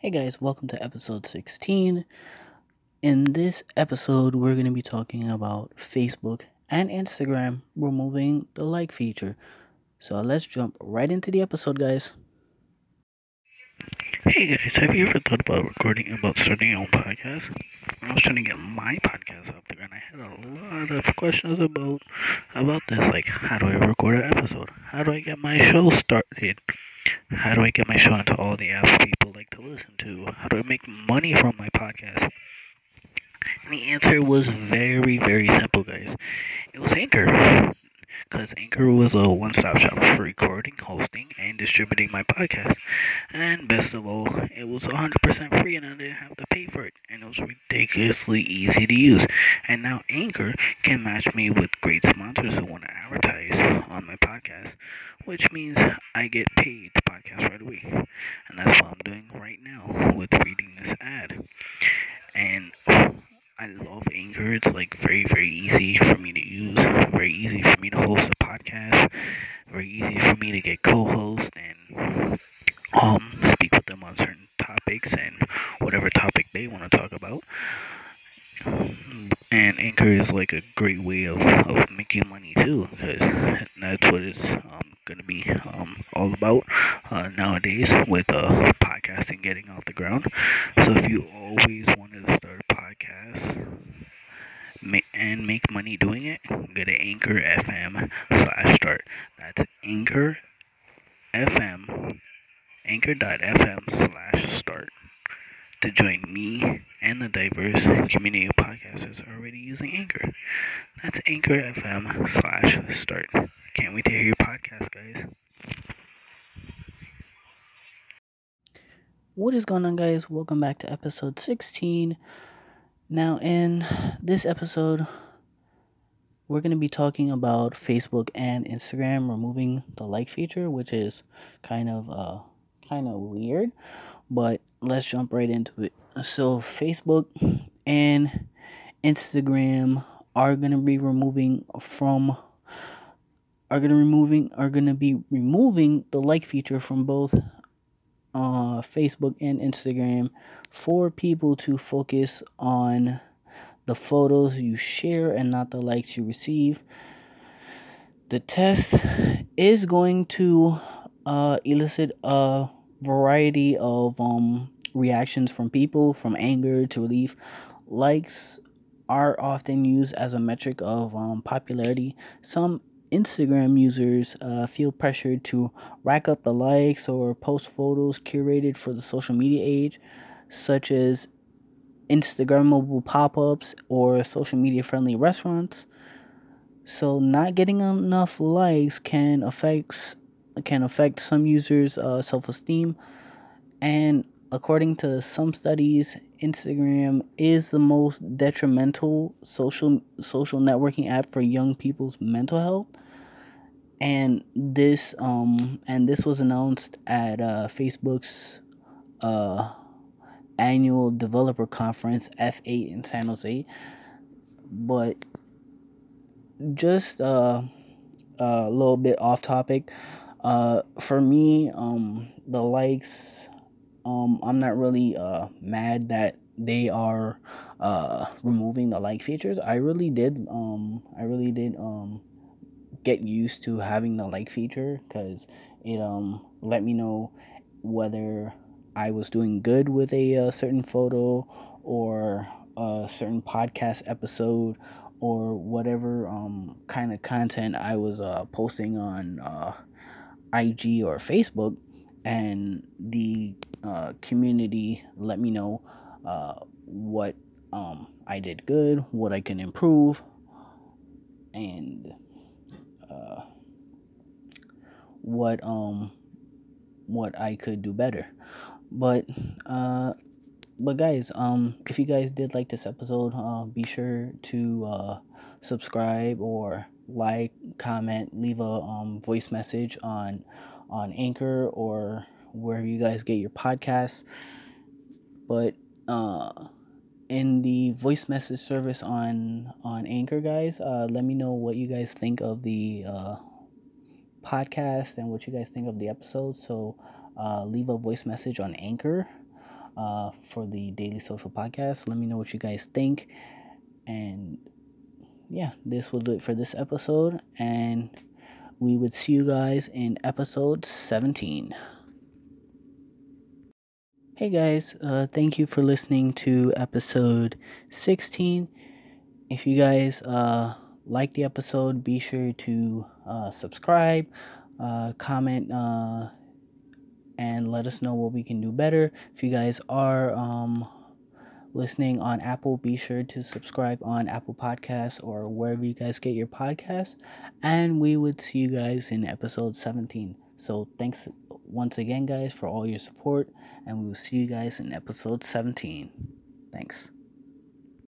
Hey guys, welcome to episode 16. In this episode, we're going to be talking about Facebook and Instagram removing the like feature. So let's jump right into the episode, guys. Hey guys, have you ever thought about recording about starting your own podcast? I was trying to get my podcast out there and I had a lot of questions about about this like how do I record an episode? How do I get my show started? How do I get my show into all the apps people like to listen to? How do I make money from my podcast? And the answer was very, very simple, guys. It was Anchor. Because Anchor was a one stop shop for recording, hosting, and distributing my podcast. And best of all, it was 100% free and I didn't have to pay for it. And it was ridiculously easy to use. And now Anchor can match me with great sponsors who want to advertise on my podcast, which means I get paid to podcast right away. And that's what I'm doing right now with reading this ad. And I love Anchor. It's like very, very easy for me to use, very easy for me to host a podcast, very easy for me to get co-host and um speak with them on certain topics and whatever topic they want to talk about. And Anchor is like a great way of, of making money too, because that's what it's um, to be um, all about uh, nowadays with uh, podcasting getting off the ground. So if you always wanted to start a podcast and make money doing it, go to Anchor FM slash start. That's Anchor FM, anchor.fm slash start to join me and the diverse community of podcasters are already using Anchor. That's Anchor FM slash start. Can't wait to hear your podcast, guys. What is going on, guys? Welcome back to episode 16. Now, in this episode, we're going to be talking about Facebook and Instagram removing the like feature, which is kind of uh kind of weird, but let's jump right into it. So, Facebook and Instagram are going to be removing from are going to removing are going to be removing the like feature from both uh, Facebook and Instagram for people to focus on the photos you share and not the likes you receive. The test is going to uh, elicit a variety of um, reactions from people, from anger to relief. Likes are often used as a metric of um, popularity. Some Instagram users uh, feel pressured to rack up the likes or post photos curated for the social media age, such as Instagrammable pop ups or social media friendly restaurants. So, not getting enough likes can affect can affect some users' uh, self esteem, and according to some studies, Instagram is the most detrimental social social networking app for young people's mental health. And this um and this was announced at uh, Facebook's uh, annual developer conference F8 in San Jose. But just uh, a little bit off topic. Uh, for me, um, the likes um, I'm not really uh, mad that they are uh, removing the like features. I really did. Um, I really did um, get used to having the like feature because it um let me know whether I was doing good with a, a uh, certain photo or a certain podcast episode or whatever um kind of content I was uh, posting on uh, IG or Facebook and the uh, community let me know uh, what um, I did good, what I can improve, and uh, what um what I could do better. But uh, but guys, um, if you guys did like this episode, uh, be sure to uh, subscribe or like, comment, leave a um, voice message on on Anchor or wherever you guys get your podcasts. But uh, in the voice message service on on Anchor, guys, uh, let me know what you guys think of the uh, podcast and what you guys think of the episode. So uh, leave a voice message on Anchor. uh, for the Daily Social Podcast. Let me know what you guys think. And yeah, this will do it for this episode. And we would see you guys in episode 17. Hey guys, uh, thank you for listening to episode 16. If you guys uh, like the episode, be sure to uh, subscribe, uh, comment, uh, and let us know what we can do better. If you guys are um, listening on Apple, be sure to subscribe on Apple Podcasts or wherever you guys get your podcasts. And we would see you guys in episode 17. So thanks once again, guys, for all your support. And we will see you guys in episode 17. Thanks.